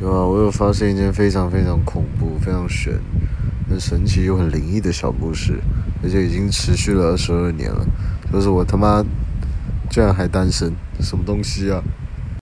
对啊，我有发现一件非常非常恐怖、非常悬、很神奇又很灵异的小故事，而且已经持续了二十二年了。就是我他妈居然还单身，什么东西啊！